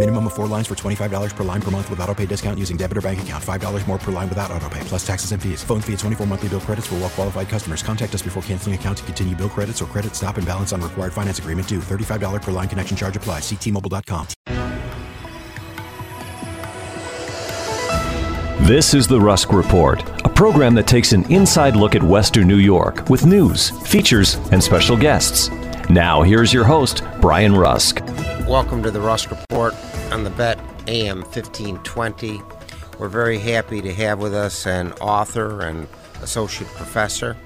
Minimum of four lines for $25 per line per month with auto pay discount using debit or bank account. $5 more per line without auto pay, plus taxes and fees. Phone fee at 24 monthly bill credits for well qualified customers. Contact us before canceling account to continue bill credits or credit stop and balance on required finance agreement due. $35 per line connection charge applies. Ctmobile.com. This is the Rusk Report, a program that takes an inside look at Western New York with news, features, and special guests. Now, here's your host, Brian Rusk. Welcome to the Rusk Report on the Bet AM 1520. We're very happy to have with us an author and associate professor,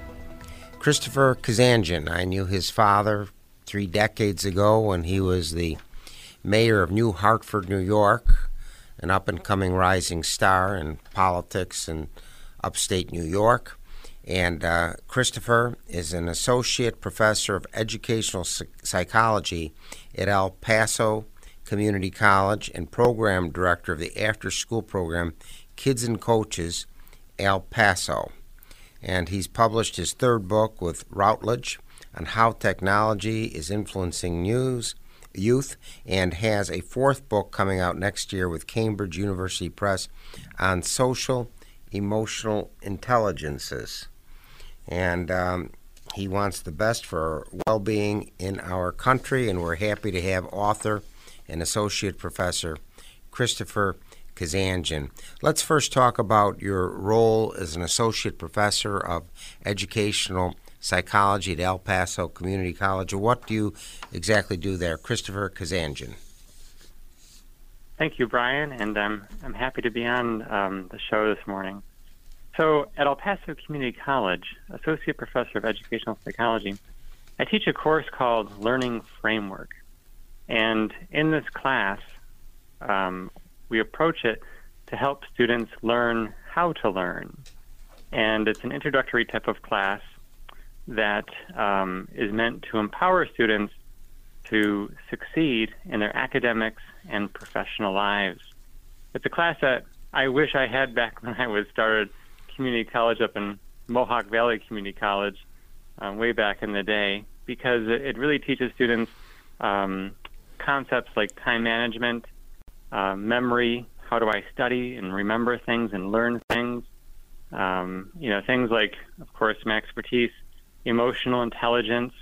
Christopher Kazanjian. I knew his father three decades ago when he was the mayor of New Hartford, New York, an up and coming rising star in politics in upstate New York. And uh, Christopher is an associate professor of educational psychology at El Paso Community College and program director of the after school program Kids and Coaches El Paso. And he's published his third book with Routledge on how technology is influencing news youth and has a fourth book coming out next year with Cambridge University Press on social emotional intelligences. And um, he wants the best for well being in our country, and we're happy to have author and associate professor Christopher Kazanjian. Let's first talk about your role as an associate professor of educational psychology at El Paso Community College. What do you exactly do there, Christopher Kazanjian? Thank you, Brian, and I'm I'm happy to be on um, the show this morning. So, at El Paso Community College, associate professor of educational psychology, I teach a course called Learning Framework, and in this class, um, we approach it to help students learn how to learn, and it's an introductory type of class that um, is meant to empower students to succeed in their academics and professional lives. It's a class that I wish I had back when I was started community college up in Mohawk Valley Community College um, way back in the day because it really teaches students um, concepts like time management, uh, memory, how do I study and remember things and learn things, um, you know, things like, of course, my expertise, emotional intelligence.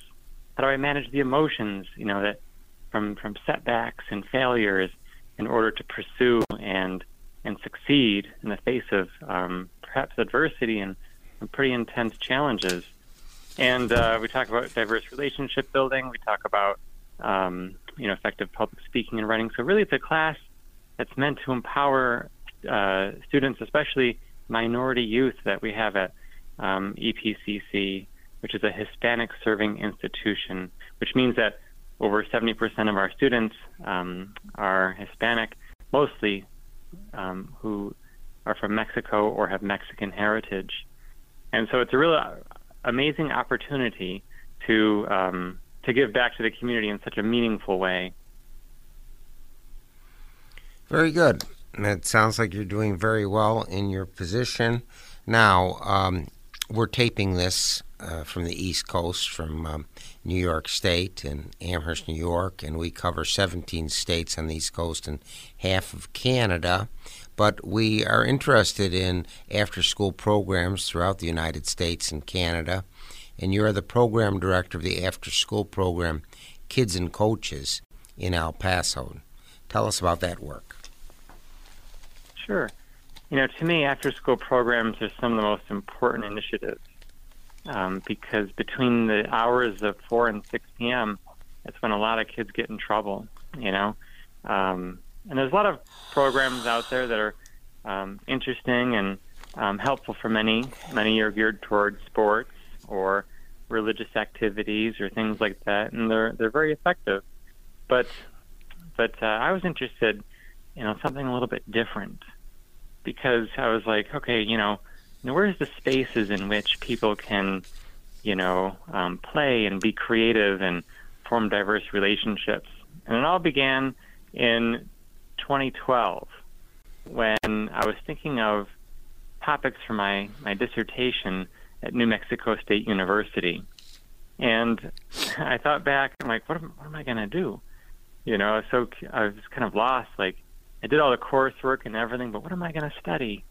How do I manage the emotions, you know, that from from setbacks and failures in order to pursue and and succeed in the face of um, perhaps adversity and, and, pretty intense challenges. And uh, we talk about diverse relationship building. We talk about um, you know effective public speaking and writing. So really, it's a class that's meant to empower uh, students, especially minority youth that we have at um, EPCC which is a Hispanic serving institution, which means that over 70% of our students um, are Hispanic, mostly um, who are from Mexico or have Mexican heritage. And so it's a real uh, amazing opportunity to um, to give back to the community in such a meaningful way. Very good. It sounds like you're doing very well in your position. Now, um, we're taping this uh, from the East Coast, from um, New York State and Amherst, New York, and we cover 17 states on the East Coast and half of Canada. But we are interested in after school programs throughout the United States and Canada. And you're the program director of the after school program Kids and Coaches in El Paso. Tell us about that work. Sure. You know, to me, after school programs are some of the most important initiatives um, because between the hours of 4 and 6 p.m., that's when a lot of kids get in trouble, you know. Um, and there's a lot of programs out there that are um, interesting and um, helpful for many. Many are geared towards sports or religious activities or things like that, and they're they're very effective. But but uh, I was interested, you know, something a little bit different because I was like, okay, you know, where's the spaces in which people can, you know, um, play and be creative and form diverse relationships, and it all began in 2012 when I was thinking of topics for my, my dissertation at New Mexico State University. And I thought back, I'm like, what am, what am I going to do? You know, so I was kind of lost. Like, I did all the coursework and everything, but what am I going to study?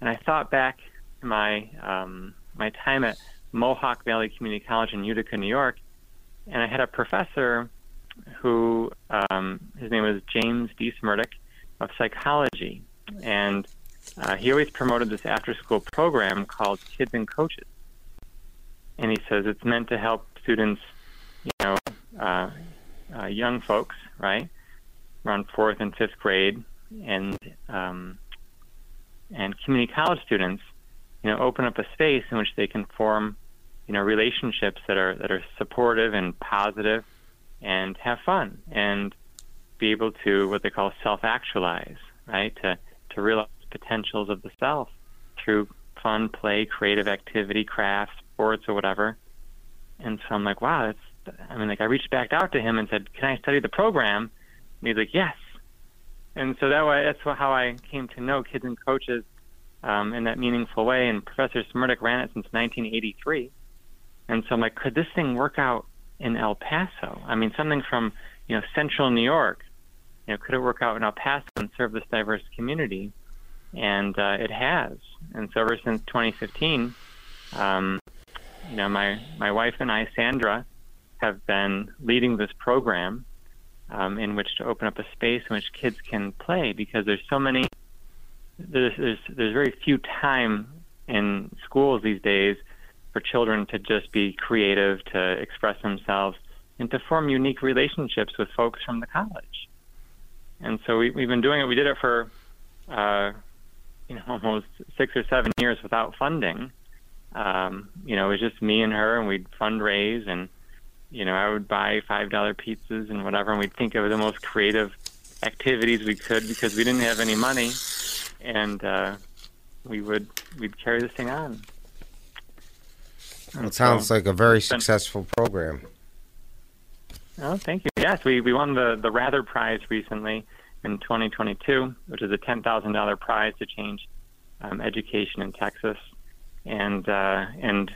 And I thought back to my um, my time at Mohawk Valley Community College in Utica, New York, and I had a professor who um, his name was James D. Smurdick of psychology, and uh, he always promoted this after-school program called Kids and Coaches. And he says it's meant to help students, you know, uh, uh, young folks, right, around fourth and fifth grade, and um, and community college students, you know, open up a space in which they can form, you know, relationships that are that are supportive and positive, and have fun and be able to what they call self-actualize, right? To to realize the potentials of the self through fun, play, creative activity, crafts, sports, or whatever. And so I'm like, wow, that's. I mean, like I reached back out to him and said, "Can I study the program?" And he's like, "Yes." And so that way, that's how I came to know kids and coaches um, in that meaningful way. And Professor Smurdick ran it since 1983. And so I'm like, could this thing work out in El Paso? I mean, something from you know central New York. You know, could it work out in El Paso and serve this diverse community? And uh, it has. And so ever since 2015, um, you know, my my wife and I, Sandra, have been leading this program um, in which to open up a space in which kids can play because there's so many. There's there's there's very few time in schools these days for children to just be creative, to express themselves, and to form unique relationships with folks from the college. And so we, we've been doing it. We did it for, uh, you know, almost six or seven years without funding. Um, you know, it was just me and her, and we'd fundraise, and you know, I would buy five dollar pizzas and whatever, and we'd think of the most creative activities we could because we didn't have any money, and uh, we would we'd carry this thing on. It sounds like a very successful program. Oh, thank you. Yes, we, we won the, the Rather Prize recently in 2022, which is a $10,000 prize to change um, education in Texas. And uh, and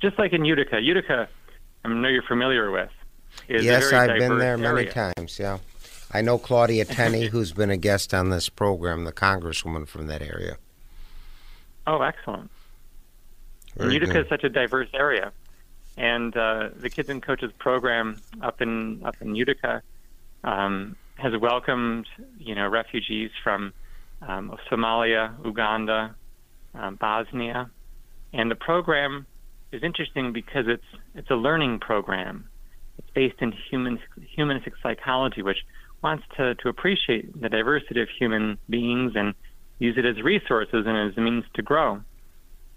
just like in Utica, Utica, I know you're familiar with. Is yes, I've been there area. many times. Yeah, I know Claudia Tenney, who's been a guest on this program, the congresswoman from that area. Oh, excellent. Utica good. is such a diverse area, and uh, the Kids and Coaches program up in up in Utica um, has welcomed you know refugees from um, Somalia, Uganda, um, Bosnia, and the program is interesting because it's it's a learning program. It's based in human humanistic psychology, which wants to to appreciate the diversity of human beings and use it as resources and as a means to grow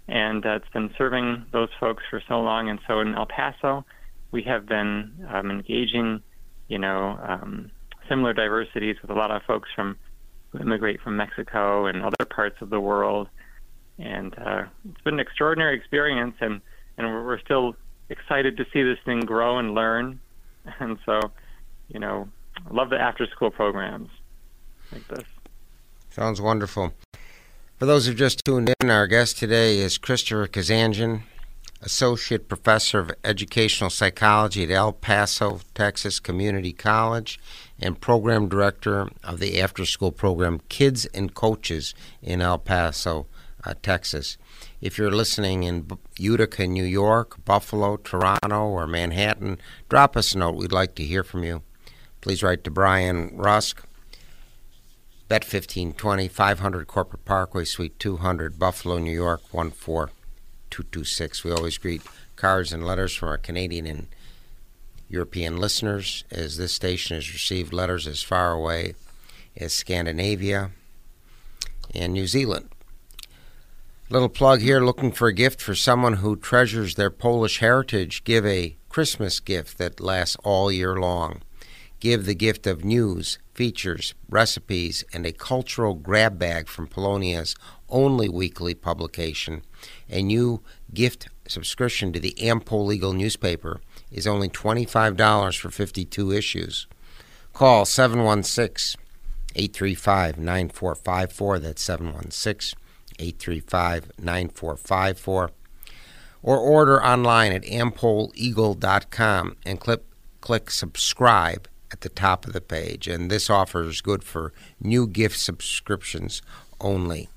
and uh, it's been serving those folks for so long. And so in El Paso, we have been um, engaging, you know, um, similar diversities with a lot of folks from who immigrate from Mexico and other parts of the world. And uh, it's been an extraordinary experience, and and we're, still excited to see this thing grow and learn. And so, you know, I love the after-school programs like this. Sounds wonderful. For those who've just tuned in, our guest today is Christopher Kazanjian, Associate Professor of Educational Psychology at El Paso, Texas Community College, and Program Director of the after school program Kids and Coaches in El Paso, uh, Texas. If you're listening in Utica, New York, Buffalo, Toronto, or Manhattan, drop us a note. We'd like to hear from you. Please write to Brian Rusk, Bet 1520, 500 Corporate Parkway, Suite 200, Buffalo, New York, 14226. We always greet cards and letters from our Canadian and European listeners as this station has received letters as far away as Scandinavia and New Zealand. Little plug here looking for a gift for someone who treasures their Polish heritage. Give a Christmas gift that lasts all year long. Give the gift of news, features, recipes, and a cultural grab bag from Polonia's only weekly publication. A new gift subscription to the Am-Pol Eagle newspaper is only $25 for 52 issues. Call 716 835 9454. That's 716 835 9454. Or order online at ampoleagle.com and click, click subscribe at the top of the page. And this offer is good for new gift subscriptions only.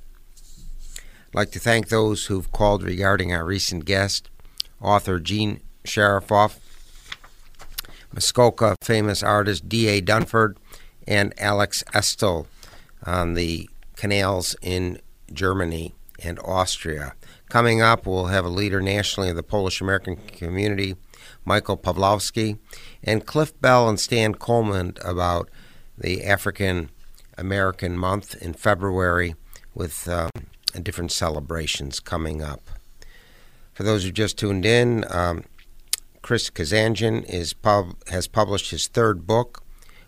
I'd like to thank those who've called regarding our recent guest, author Gene Sharafoff, Muskoka famous artist D.A. Dunford, and Alex Estel on the canals in Germany and Austria. Coming up, we'll have a leader nationally of the Polish American community, Michael Pawlowski, and Cliff Bell and Stan Coleman about the African American month in February with um, different celebrations coming up. For those who just tuned in, um, Chris Kazanjian is pub- has published his third book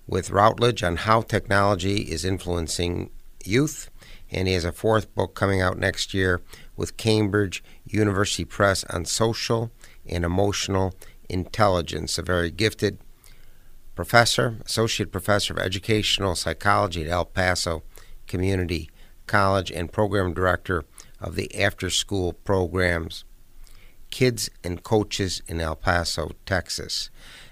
with Routledge on how technology is influencing youth, and he has a fourth book coming out next year with Cambridge University Press on social and emotional intelligence. A very gifted professor, associate professor of educational psychology at El Paso Community College, and program director of the after school programs Kids and Coaches in El Paso, Texas.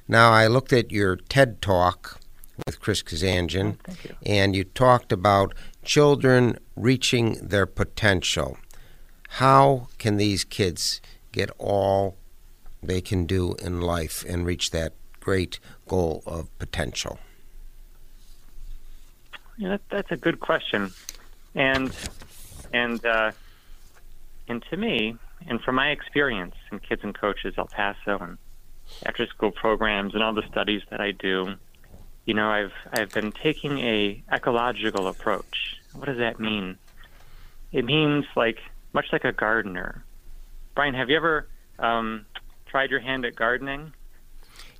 Now, I looked at your TED talk with Chris Kazanjian, oh, and you talked about children reaching their potential. How can these kids get all they can do in life and reach that great goal of potential? Yeah, that, that's a good question, and and uh, and to me, and from my experience in Kids and Coaches El Paso and after school programs and all the studies that I do, you know, I've I've been taking a ecological approach. What does that mean? It means like much like a gardener. Brian, have you ever um, tried your hand at gardening?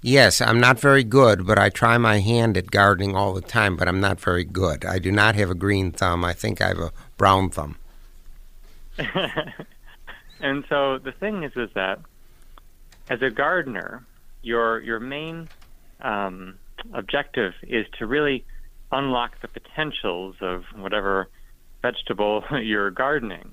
Yes, I'm not very good, but I try my hand at gardening all the time, but I'm not very good. I do not have a green thumb. I think I have a brown thumb. and so the thing is, is that as a gardener, your your main um, objective is to really unlock the potentials of whatever vegetable you're gardening.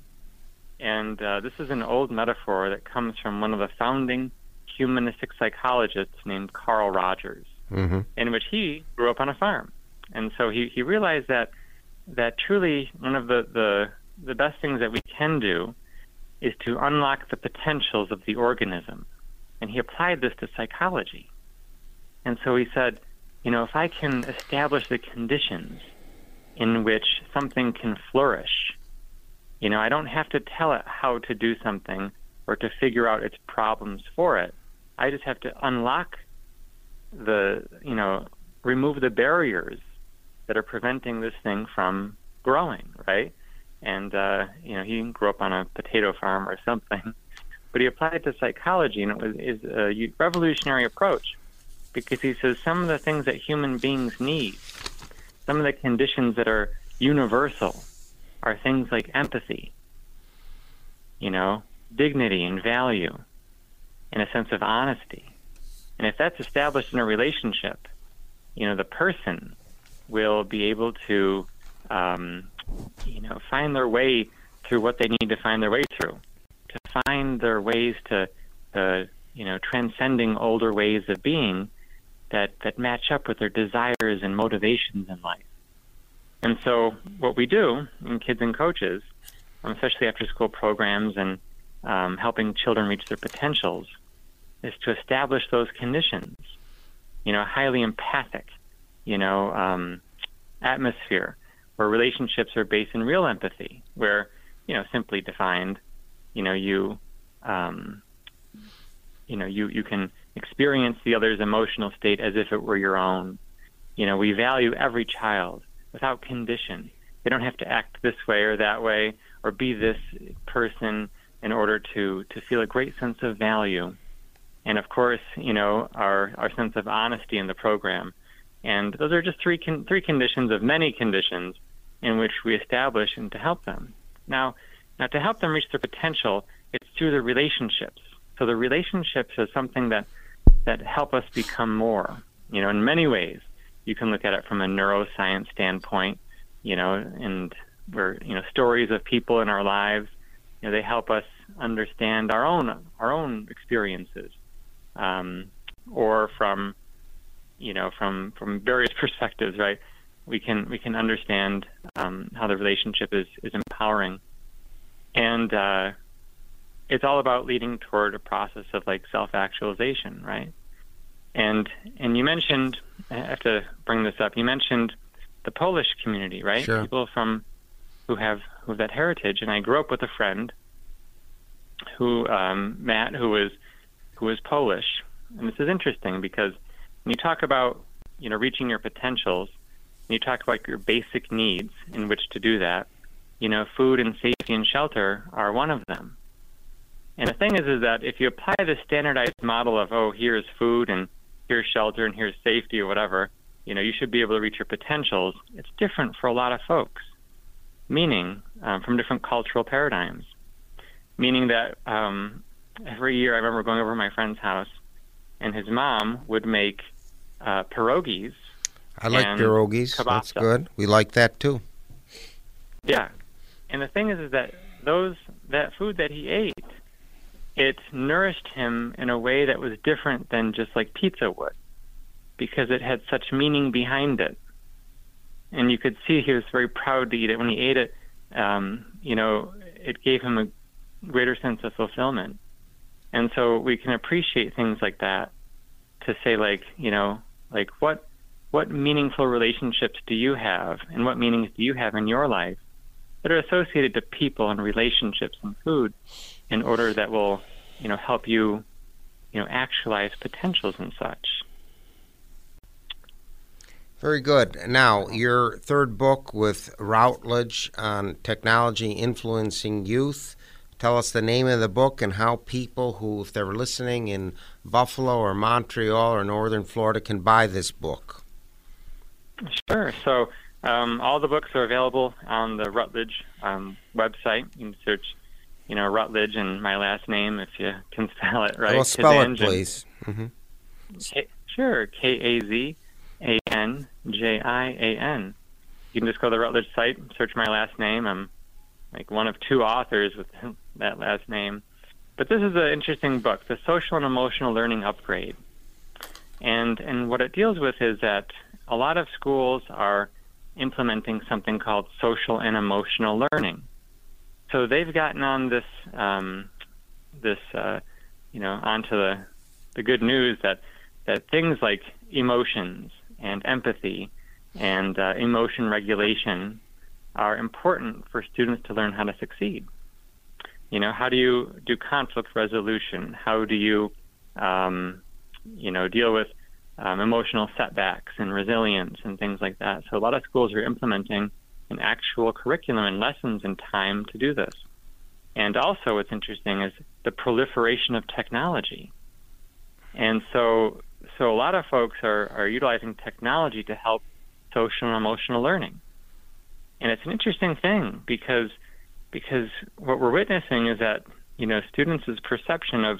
And uh, this is an old metaphor that comes from one of the founding humanistic psychologists named Carl Rogers, mm-hmm. in which he grew up on a farm. And so he, he realized that that truly one of the, the the best things that we can do is to unlock the potentials of the organism. And he applied this to psychology. And so he said, you know, if I can establish the conditions in which something can flourish, you know, I don't have to tell it how to do something or to figure out its problems for it. I just have to unlock the, you know, remove the barriers that are preventing this thing from growing, right? And, uh, you know, he grew up on a potato farm or something, but he applied it to psychology, and it was is a revolutionary approach because he says some of the things that human beings need, some of the conditions that are universal, are things like empathy, you know, dignity and value, and a sense of honesty. And if that's established in a relationship, you know, the person will be able to, um, you know, find their way through what they need to find their way through, to find their ways to, uh, you know, transcending older ways of being that, that match up with their desires and motivations in life. And so, what we do in Kids and Coaches, especially after school programs and um, helping children reach their potentials, is to establish those conditions. You know, a highly empathic, you know, um, atmosphere where relationships are based in real empathy, where, you know, simply defined, you know, you, um, you know, you, you can experience the other's emotional state as if it were your own. You know, we value every child without condition. They don't have to act this way or that way or be this person in order to to feel a great sense of value. And of course, you know, our our sense of honesty in the program. And those are just three con- three conditions of many conditions in which we establish and to help them. Now, now to help them reach their potential, it's through the relationships. So the relationships is something that that help us become more. You know, in many ways, you can look at it from a neuroscience standpoint. You know, and where you know stories of people in our lives, you know, they help us understand our own our own experiences, um, or from you know from from various perspectives, right? We can we can understand um, how the relationship is is empowering, and uh, it's all about leading toward a process of like self actualization, right? And and you mentioned I have to bring this up. You mentioned the Polish community, right? Sure. People from who have who have that heritage. And I grew up with a friend who um, Matt, who was who was Polish. And this is interesting because when you talk about you know reaching your potentials, and you talk about your basic needs in which to do that, you know, food and safety and shelter are one of them. And the thing is, is that if you apply the standardized model of, oh, here's food and here's shelter and here's safety or whatever, you know, you should be able to reach your potentials. It's different for a lot of folks, meaning um, from different cultural paradigms. Meaning that um, every year I remember going over to my friend's house, and his mom would make uh, pierogies. I like pierogies. That's good. We like that too. Yeah, and the thing is, is that those that food that he ate, it nourished him in a way that was different than just like pizza would, because it had such meaning behind it, and you could see he was very proud to eat it. When he ate it, um, you know, it gave him a greater sense of fulfillment, and so we can appreciate things like that to say like, you know, like what what meaningful relationships do you have, and what meanings do you have in your life? that are associated to people and relationships and food in order that will you know help you you know actualize potentials and such Very good. Now, your third book with Routledge on technology influencing youth. Tell us the name of the book and how people who, if they're listening in Buffalo or Montreal or Northern Florida, can buy this book. sure so um, all the books are available on the Routledge um, website you can search you know Routledge and my last name if you can spell it right well, spell it, Kazanjian. please. hmm K- sure, K A Z A N J I A N. You can just go to the Routledge site, search my last name. I'm like one of two authors with that last name. But this is an interesting book, The Social and Emotional Learning Upgrade. And and what it deals with is that a lot of schools are implementing something called social and emotional learning. So they've gotten on this um, this uh, you know onto the the good news that that things like emotions and empathy and uh, emotion regulation are important for students to learn how to succeed. You know, how do you do conflict resolution? How do you, um, you know, deal with um, emotional setbacks and resilience and things like that? So a lot of schools are implementing an actual curriculum and lessons and time to do this. And also, what's interesting is the proliferation of technology. And so, so a lot of folks are, are utilizing technology to help social and emotional learning. And it's an interesting thing because because what we're witnessing is that you know students' perception of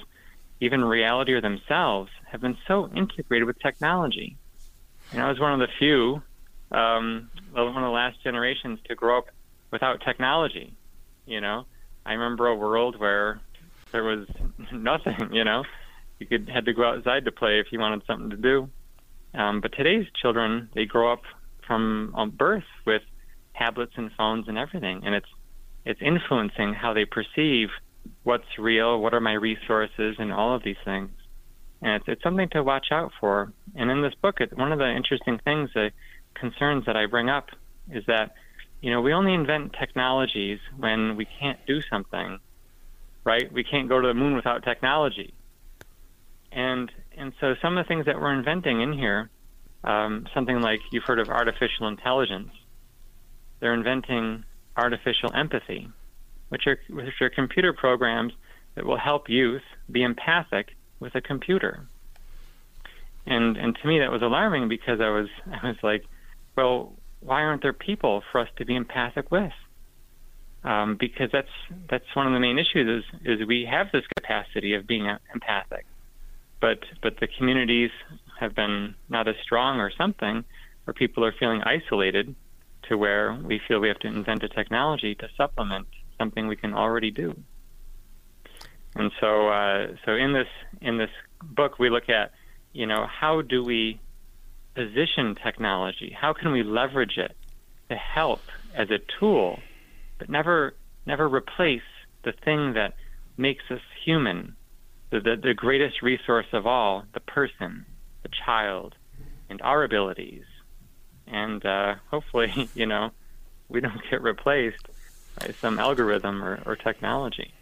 even reality or themselves have been so integrated with technology. And I was one of the few, um, one of the last generations to grow up without technology. You know, I remember a world where there was nothing. You know, you could had to go outside to play if you wanted something to do. Um, but today's children, they grow up from um, birth with tablets and phones and everything, and it's it's influencing how they perceive what's real, what are my resources, and all of these things. And it's, it's something to watch out for. And in this book, it, one of the interesting things, the concerns that I bring up, is that you know we only invent technologies when we can't do something, right? We can't go to the moon without technology. And and so some of the things that we're inventing in here, um, something like you've heard of artificial intelligence, they're inventing artificial empathy, which are which are computer programs that will help youth be empathic with a computer. And and to me that was alarming because I was I was like, well, why aren't there people for us to be empathic with? Um, because that's that's one of the main issues is is we have this capacity of being empathic, but but the communities have been not as strong or something, where people are feeling isolated, to where we feel we have to invent a technology to supplement something we can already do. And so uh, so in this in this book we look at you know how do we position technology? How can we leverage it to help as a tool, but never never replace the thing that makes us human, the, the, the greatest resource of all, the person, the child, and our abilities. And uh, hopefully, you know, we don't get replaced by some algorithm or, or technology.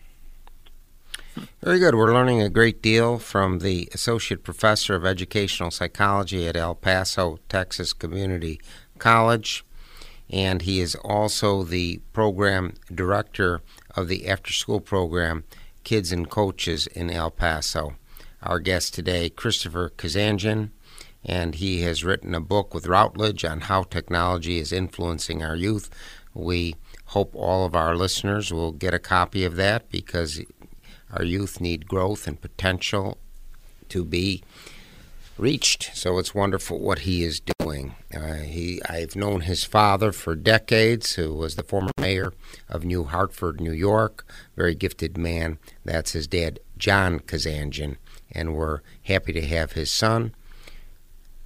Very good. We're learning a great deal from the Associate Professor of Educational Psychology at El Paso, Texas Community College. And he is also the program director of the after school program Kids and Coaches in El Paso. Our guest today, Christopher Kazanjian, and he has written a book with Routledge on how technology is influencing our youth. We hope all of our listeners will get a copy of that because our youth need growth and potential to be reached. So it's wonderful what he is doing. Uh, he, I've known his father for decades, who was the former mayor of New Hartford, New York. Very gifted man. That's his dad, John Kazanjian, and we're happy to have his son,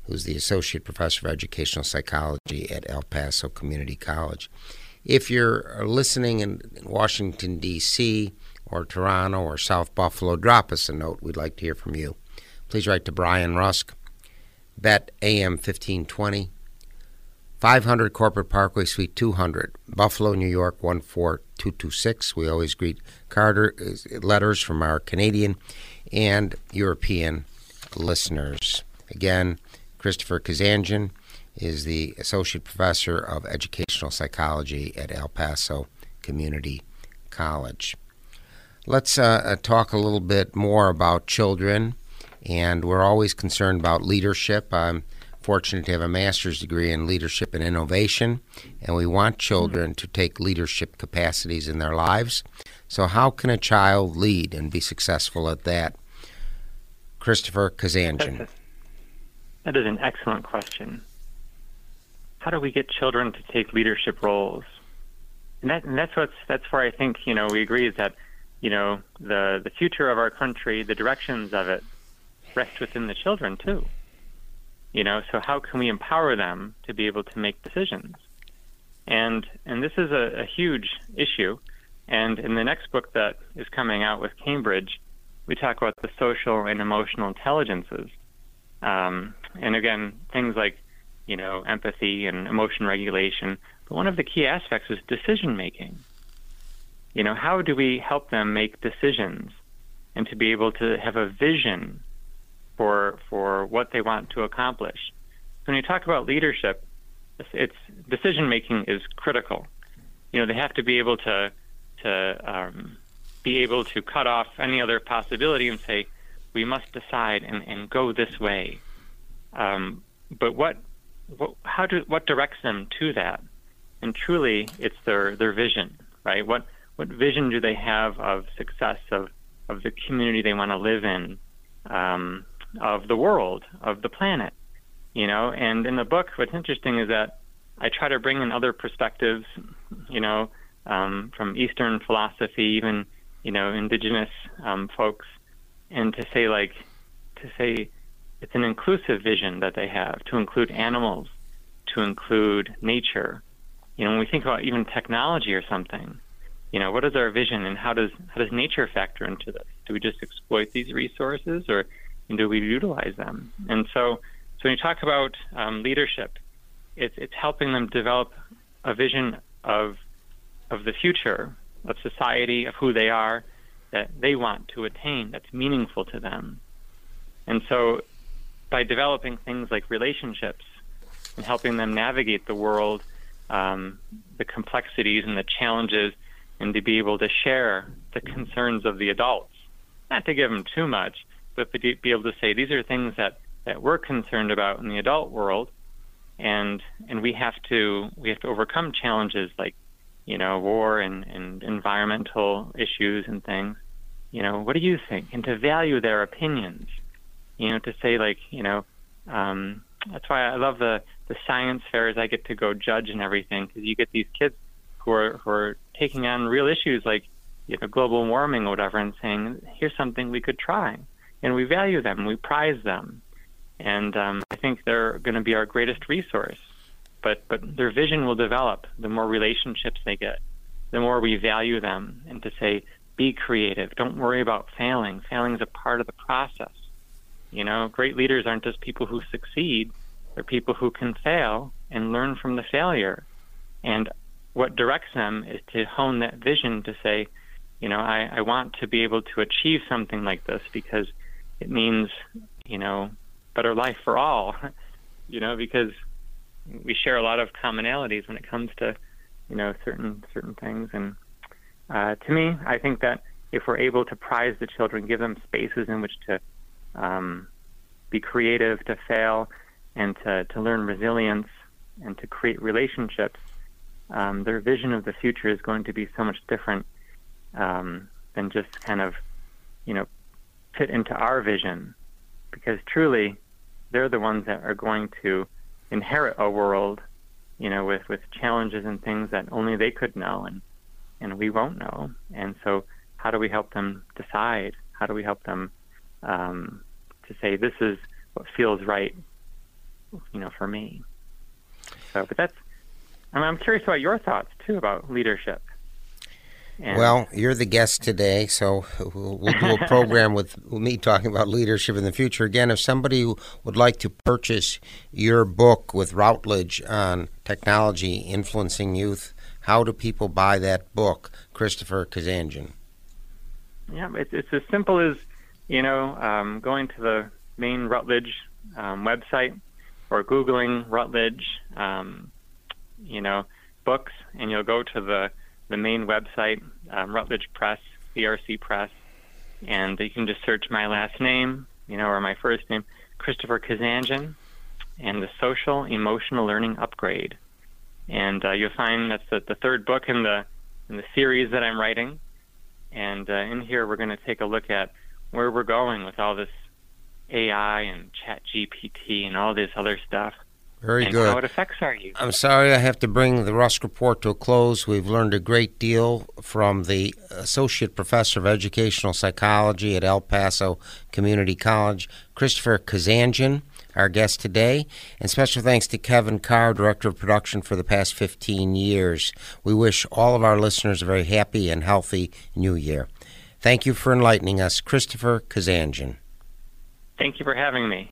who's the associate professor of educational psychology at El Paso Community College. If you're listening in Washington D.C or Toronto or South Buffalo, drop us a note. We'd like to hear from you. Please write to Brian Rusk, Bet AM 1520, 500 Corporate Parkway, Suite 200, Buffalo, New York 14226. We always greet Carter uh, letters from our Canadian and European listeners. Again, Christopher Kazanjian is the Associate Professor of Educational Psychology at El Paso Community College. Let's uh, uh, talk a little bit more about children, and we're always concerned about leadership. I'm fortunate to have a master's degree in leadership and innovation, and we want children to take leadership capacities in their lives. So, how can a child lead and be successful at that? Christopher Kazanjian. That is an excellent question. How do we get children to take leadership roles? And, that, and that's what's that's where I think you know we agree is that you know, the the future of our country, the directions of it, rest within the children too. You know, so how can we empower them to be able to make decisions? And and this is a, a huge issue. And in the next book that is coming out with Cambridge, we talk about the social and emotional intelligences. Um, and again, things like, you know, empathy and emotion regulation. But one of the key aspects is decision making. You know, how do we help them make decisions and to be able to have a vision for for what they want to accomplish? When you talk about leadership, it's decision making is critical. You know, they have to be able to to um, be able to cut off any other possibility and say, we must decide and, and go this way. Um, but what, what, how do, what directs them to that? And truly, it's their, their vision, right? What, what vision do they have of success of of the community they want to live in, um, of the world, of the planet, you know? And in the book, what's interesting is that I try to bring in other perspectives, you know, um, from Eastern philosophy, even you know, indigenous um, folks, and to say like, to say it's an inclusive vision that they have to include animals, to include nature. You know, when we think about even technology or something, you know, what is our vision and how does how does nature factor into this? Do we just exploit these resources or do we utilize them? And so, so when you talk about um, leadership, it's it's helping them develop a vision of of the future of society, of who they are, that they want to attain, that's meaningful to them. And so, by developing things like relationships and helping them navigate the world um, the complexities and the challenges, and to be able to share the concerns of the adults. Not to give them too much, but to be able to say these are things that, that we're concerned about in the adult world, and and we have to we have to overcome challenges like you know war and, and environmental issues and things. You know, what do you think? And to value their opinions. You know, to say like you know. Um, that's why I love the the science fairs. I get to go judge and everything because you get these kids who are who are taking on real issues like you know global warming or whatever, and saying here's something we could try, and we value them, we prize them, and um, I think they're going to be our greatest resource. But but their vision will develop the more relationships they get, the more we value them, and to say be creative. Don't worry about failing. Failing is a part of the process. You know, great leaders aren't just people who succeed, they're people who can fail and learn from the failure. And what directs them is to hone that vision to say, you know, I, I want to be able to achieve something like this because it means, you know, better life for all, you know, because we share a lot of commonalities when it comes to, you know, certain certain things. And uh, to me, I think that if we're able to prize the children, give them spaces in which to um, be creative, to fail, and to, to learn resilience and to create relationships, um, their vision of the future is going to be so much different um, than just kind of, you know, fit into our vision. Because truly, they're the ones that are going to inherit a world, you know, with, with challenges and things that only they could know and, and we won't know. And so, how do we help them decide? How do we help them um, to say this is what feels right, you know, for me. So, but that's. I'm curious about your thoughts too about leadership. And well, you're the guest today, so we'll, we'll do a program with me talking about leadership in the future. Again, if somebody would like to purchase your book with Routledge on technology influencing youth, how do people buy that book, Christopher Kazanjian? Yeah, it's, it's as simple as you know, um, going to the main Routledge um, website or Googling Routledge, um, you know, books, and you'll go to the, the main website, um, Routledge Press, CRC Press, and you can just search my last name, you know, or my first name, Christopher Kazanjian, and the Social Emotional Learning Upgrade. And uh, you'll find that's the, the third book in the in the series that I'm writing. And uh, in here, we're going to take a look at where we're going with all this AI and Chat GPT and all this other stuff. Very good. How it affects our youth. I'm sorry I have to bring the Rusk Report to a close. We've learned a great deal from the Associate Professor of Educational Psychology at El Paso Community College, Christopher Kazanjian, our guest today. And special thanks to Kevin Carr, Director of Production for the past 15 years. We wish all of our listeners a very happy and healthy new year. Thank you for enlightening us, Christopher Kazanjian. Thank you for having me.